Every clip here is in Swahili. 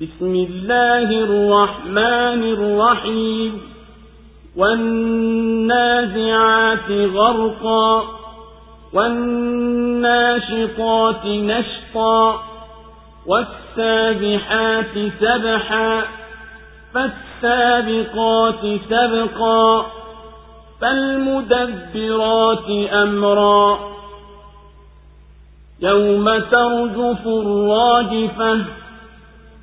بسم الله الرحمن الرحيم. والنازعات غرقا والناشطات نشطا والسابحات سبحا فالسابقات سبقا فالمدبرات أمرا. يوم ترجف الراجفة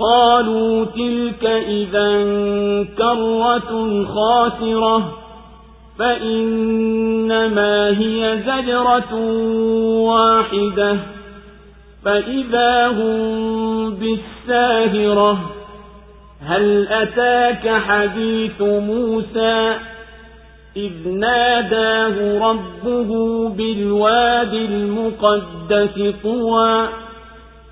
قالوا تلك إذا كرة خاسرة فإنما هي زجرة واحدة فإذا هم بالساهرة. هل أتاك حديث موسى؟ إذ ناداه ربه بالواد المقدس طوى.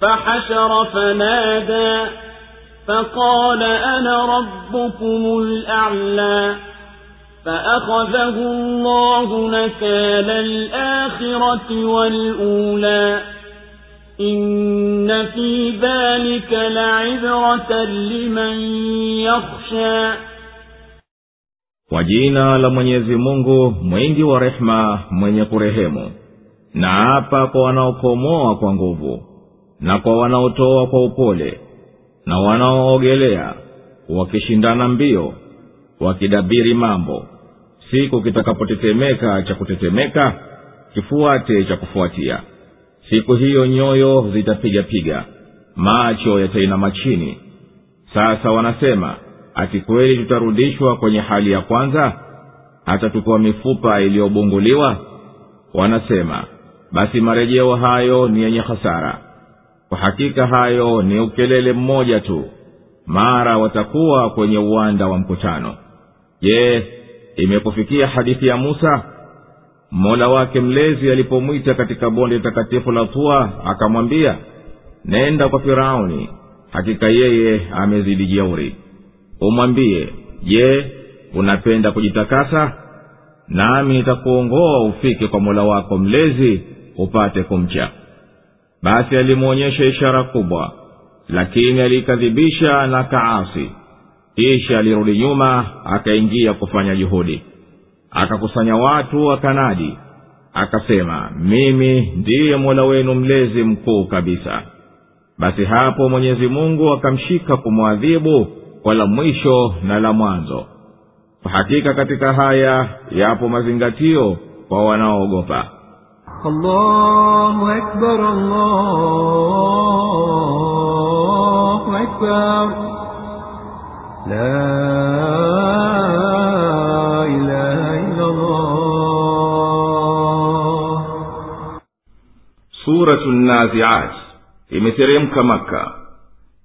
فحشر فنادى فقال أنا ربكم الأعلى فأخذه الله نكال الآخرة والأولى إن في ذلك لعبرة لمن يخشى kwa jina la mwenyezi mungu mwingi wa rehema mwenye kurehemu na hapa kwa wanaokomoa kwa nguvu na kwa wanaotoa kwa upole na wanaoogelea wakishindana mbio wakidabiri mambo. Siku kitakapotetemeka cha kutetemeka kifuate cha kufuatia. Siku hiyo nyoyo zitapigapiga macho yatainama chini. Sasa wanasema ati kweli tutarudishwa kwenye hali ya kwanza? Hata tukiwa mifupa iliyobunguliwa? Wanasema basi marejeo hayo ni yenye hasara kwa hakika hayo ni ukelele mmoja tu. Mara watakuwa kwenye uwanda wa mkutano. Je imekufikia hadithi ya musa? Mola wake mlezi alipomwita katika bonde takatifu la tua akamwambia nenda kwa firauni hakika yeye amezidi jeuri. Umwambie je unapenda kujitakasa? Nami nitakuongoa ufike kwa mola wako mlezi upate kumcha basi alimwonyesha ishara kubwa lakini aliikadhibisha na kaasi. Kisha alirudi nyuma akaingia kufanya juhudi. Akakusanya watu akanadi. Akasema mimi ndiye mola wenu mlezi mkuu kabisa. Basi hapo mwenyezi mungu akamshika kumwadhibu kwa la mwisho na la mwanzo. Kwa hakika katika haya yapo mazingatio kwa wanaoogopa الله أكبر الله أكبر لا إله إلا الله suratu naziat imeteremka maka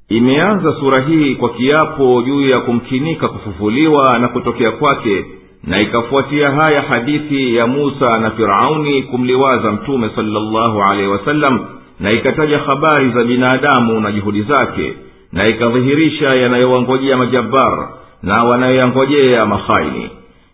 imeanza sura hii kwa kiapo juu ya kumkinika kufufuliwa na kutokea kwake na ikafuatia haya hadithi ya musa na firauni kumliwaza mtume salllahu alehi wasallam na ikataja habari za binadamu na juhudi zake na ikadhihirisha yanayowangojea majabar na wanayoyangojea mahaini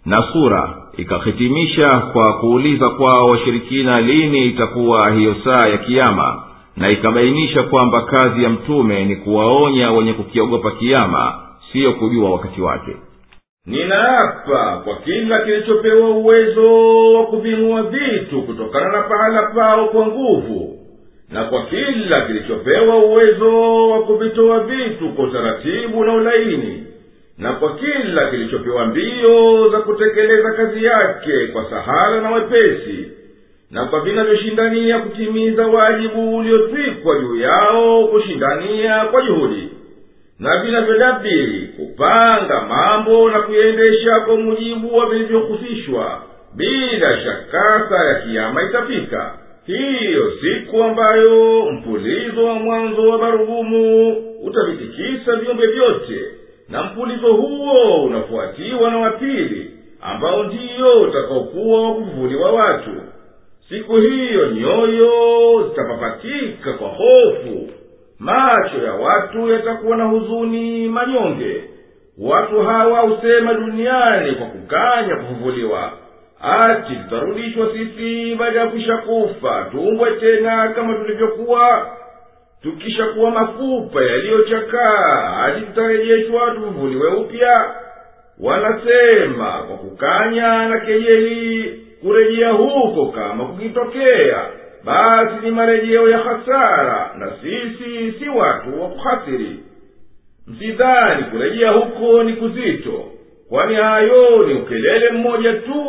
na sura ikahitimisha kwa kuuliza kwao washirikina lini itakuwa hiyo saa ya kiama na ikabainisha kwamba kazi ya mtume ni kuwaonya wenye kukiogopa kiama siyo kujua wakati wake ninaapa kwa kila kilichopewa uwezo wa kuvinua vitu kutokana na pahala pao kwa nguvu na kwa kila kilichopewa uwezo wa kuvitoa vitu kwa utaratibu na ulaini na kwa kila kilichopewa mbio za kutekeleza kazi yake kwa sahara na wepesi na kwa vinavyoshindania kutimiza wajibu uliotwikwa juu yao kushindania kwa juhudi na vinavyodabiri kupanga mambo na kuyaendesha kwa mujibu wa vilivyohusishwa bila shaka saa ya kiama itafika. Hiyo siku ambayo mpulizo wa mwanzo wa barugumu utavitikisa viumbe vyote na mpulizo huo unafuatiwa na wapili ambao ndiyo utakaokuwa wa watu. Siku hiyo nyoyo zitapapatika kwa hofu macho ya watu yatakuwa na huzuni manyonge. Watu hawa husema duniani kwa kukanya kufufuliwa. Ati tutarudishwa sisi baada ya kwisha kufa. Tuumbwe tena kama tulivyokuwa. Tukishakuwa mafupa yaliyochakaa hadi tutarejeshwa tufufuliwe upya. Wanasema kwa kukanya na kejeli kurejea huko kama kukitokea basi ni marejeo ya hasara na sisi si watu wa kuhasiri msidhani kurejea huko ni kuzito kwani hayo ni ukelele mmoja tu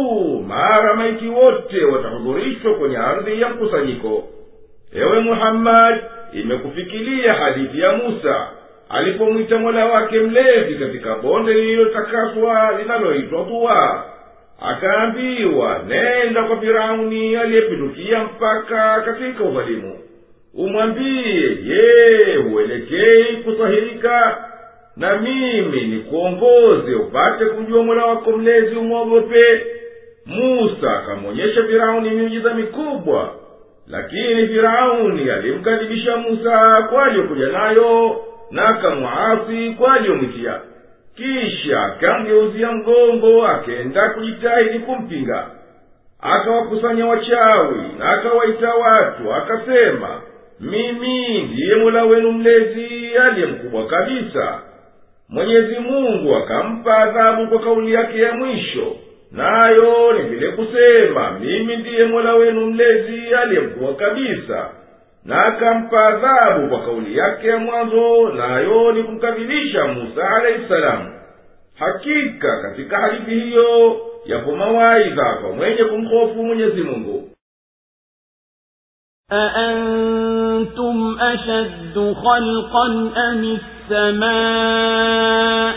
mara maiti wote watahudhurishwa kwenye ardhi ya mkusanyiko. Ewe muhammadi imekufikilia hadithi ya musa alipomwita mola wake mlezi katika bonde lililotakaswa linaloitwa tuwa akaambiwa nenda kwa firauni aliyepindukia mpaka katika udhalimu. Umwambie je huelekei kusahirika na mimi nikuongoze upate kumjua mola wako mlezi umwogope. Musa akamwonyesha firauni miujiza mikubwa lakini firauni alimkadhibisha musa kwa aliyokuja nayo na akamwasi kwa aliyomwitia kisha akamgeuzia mgongo akenda kujitahidi kumpinga. Akawakusanya wachawi na akawaita watu akasema mimi ndiye mola wenu mlezi aliye mkubwa kabisa. Mwenyezi mungu akampa adhabu kwa kauli yake ya mwisho. Nayo ni vile kusema mimi ndiye mola wenu mlezi aliye mkubwa kabisa na akampa adhabu kwa kauli yake ya mwanzo nayo ni kumkadhibisha musa alahi salamu hakika katika hadithi hiyo yapo mawaidha kwa mwenye kumhofu mwenyezi mungu أأنتم أشد خلقا أم السماء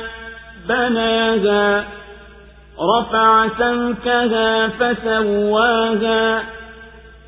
بناها رفع سمكها فسواها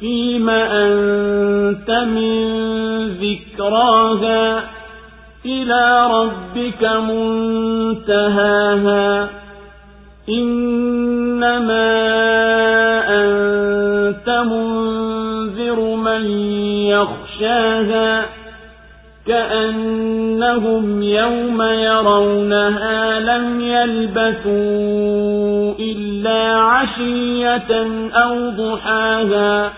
فيم أنت من ذكراها إلى ربك منتهاها إنما أنت منذر من يخشاها كأنهم يوم يرونها لم يلبثوا إلا عشية أو ضحاها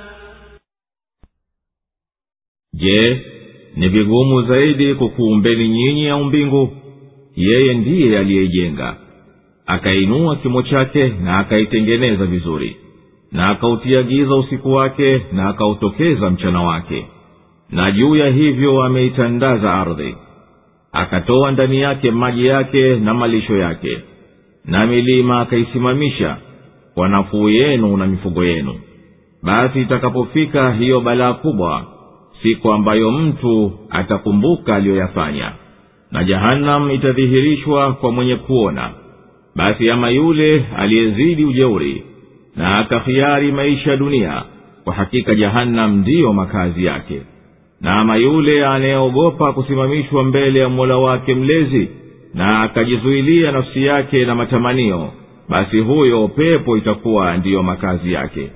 je ni vigumu zaidi kukuumbeni nyinyi au mbingu? Yeye ndiye aliyeijenga akainua kimo chake na akaitengeneza vizuri na akautia giza usiku wake na akautokeza mchana wake. Na juu ya hivyo ameitandaza ardhi akatoa ndani yake maji yake na malisho yake na milima akaisimamisha kwa nafuu yenu na mifugo yenu. Basi itakapofika hiyo balaa kubwa siku ambayo mtu atakumbuka aliyoyafanya na jahannam itadhihirishwa kwa mwenye kuona. Basi ama yule aliyezidi ujeuri na akahiari maisha ya dunia kwa hakika jahannam ndiyo makazi yake. Na ama yule anayeogopa kusimamishwa mbele ya mola wake mlezi na akajizuilia nafsi yake na matamanio basi huyo pepo itakuwa ndiyo makazi yake.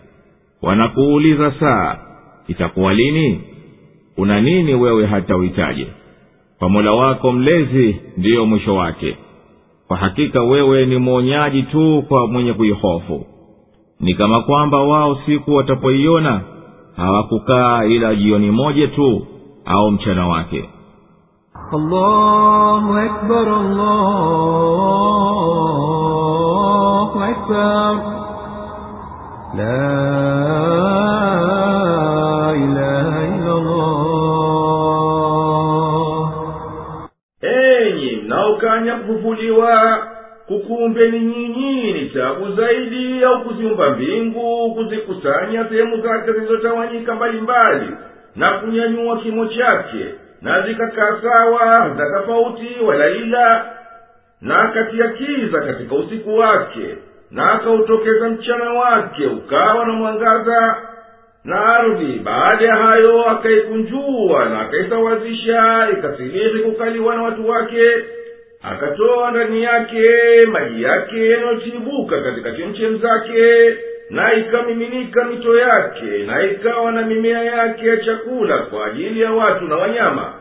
Wanakuuliza saa itakuwa lini una nini wewe hata uhitaje kwa mola wako mlezi ndiyo mwisho wake. Kwa hakika wewe ni mwonyaji tu kwa mwenye kuihofu. Ni kama kwamba wao siku watapoiona hawakukaa ila jioni moja tu au mchana wake. Allahu akbar, allahu akbar. La mnaokanya kufufuliwa kukumbeni nyinyi ni tabu zaidi au kuziumba mbingu kuzikusanya sehemu zake zilizotawanyika mbalimbali na kunyanyua kimo chake na zikakaa sawa za tofauti wala ila na akatia kiza katika usiku wake na akautokeza mchana wake ukawa na mwangaza na ardhi. Baada ya hayo akaikunjua na akaisawazisha ikasilihi kukaliwa na watu wake akatoa ndani yake maji yake yanayotiibuka katika chemchemu zake na ikamiminika mito yake na ikawa na mimea yake ya chakula kwa ajili ya watu na wanyama.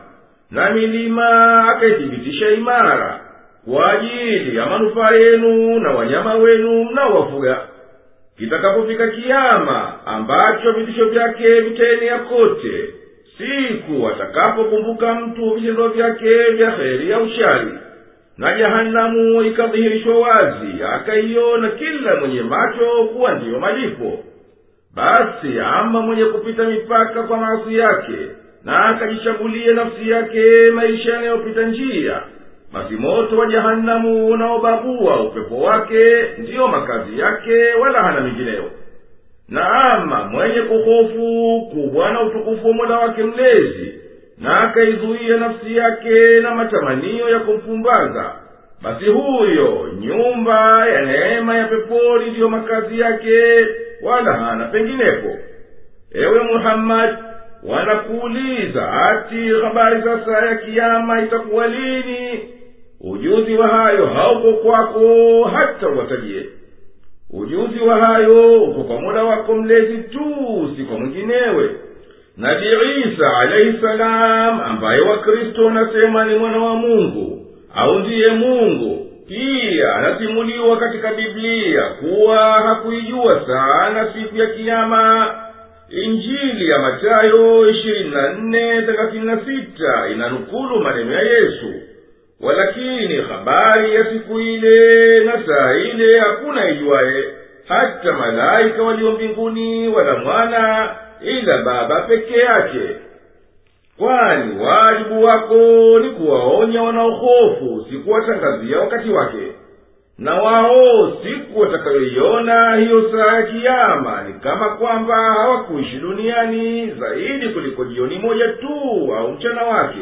Na milima akaithibitisha imara kwa ajili ya manufaa yenu na wanyama wenu mnaowafuga. Kitakapofika kiama ambacho vitisho vyake vitaenea kote siku atakapokumbuka mtu vitendo vyake vya heri ya shari na jahanamu ikadhihirishwa wazi akaiona kila mwenye macho kuwa ndiyo malipo. Basi ama mwenye kupita mipaka kwa maasi yake na akajichagulia nafsi yake maisha yanayopita njia. Basi moto wa jahanamu unaobabua upepo wake ndiyo makazi yake wala hana mingineyo na ama mwenye kuhofu kubwa na utukufu wa mola wake mlezi na akaizuia nafsi yake na matamanio ya kumpumbaza basi huyo nyumba ya neema ya peponi ndiyo makazi yake wala hana penginepo. Ewe muhammadi wanakuuliza ati habari za saa ya kiama itakuwa lini? Ujuzi wa hayo hauko kwako hata uwatajie. Ujuzi wa hayo uko kwa mola wako mlezi tu si kwa mwinginewe nabii isa alaihi salam ambaye wakristo wanasema ni mwana wa mungu au ndiye mungu pia anasimuliwa katika biblia kuwa hakuijua sana siku ya kiama injili ya matayo ishirini na nne thelathini na sita inanukulu maneno ya yesu. Walakini habari ya siku ile na saa ile hakuna ijuaye hata malaika walio mbinguni wala mwana ila baba peke yake. Kwani wajibu wako ni kuwaonya wanaohofu sikuwatangazia wakati wake. Na wao siku watakayoiona hiyo saa ya kiama ni kama kwamba hawakuishi duniani zaidi kuliko jioni moja tu au mchana wake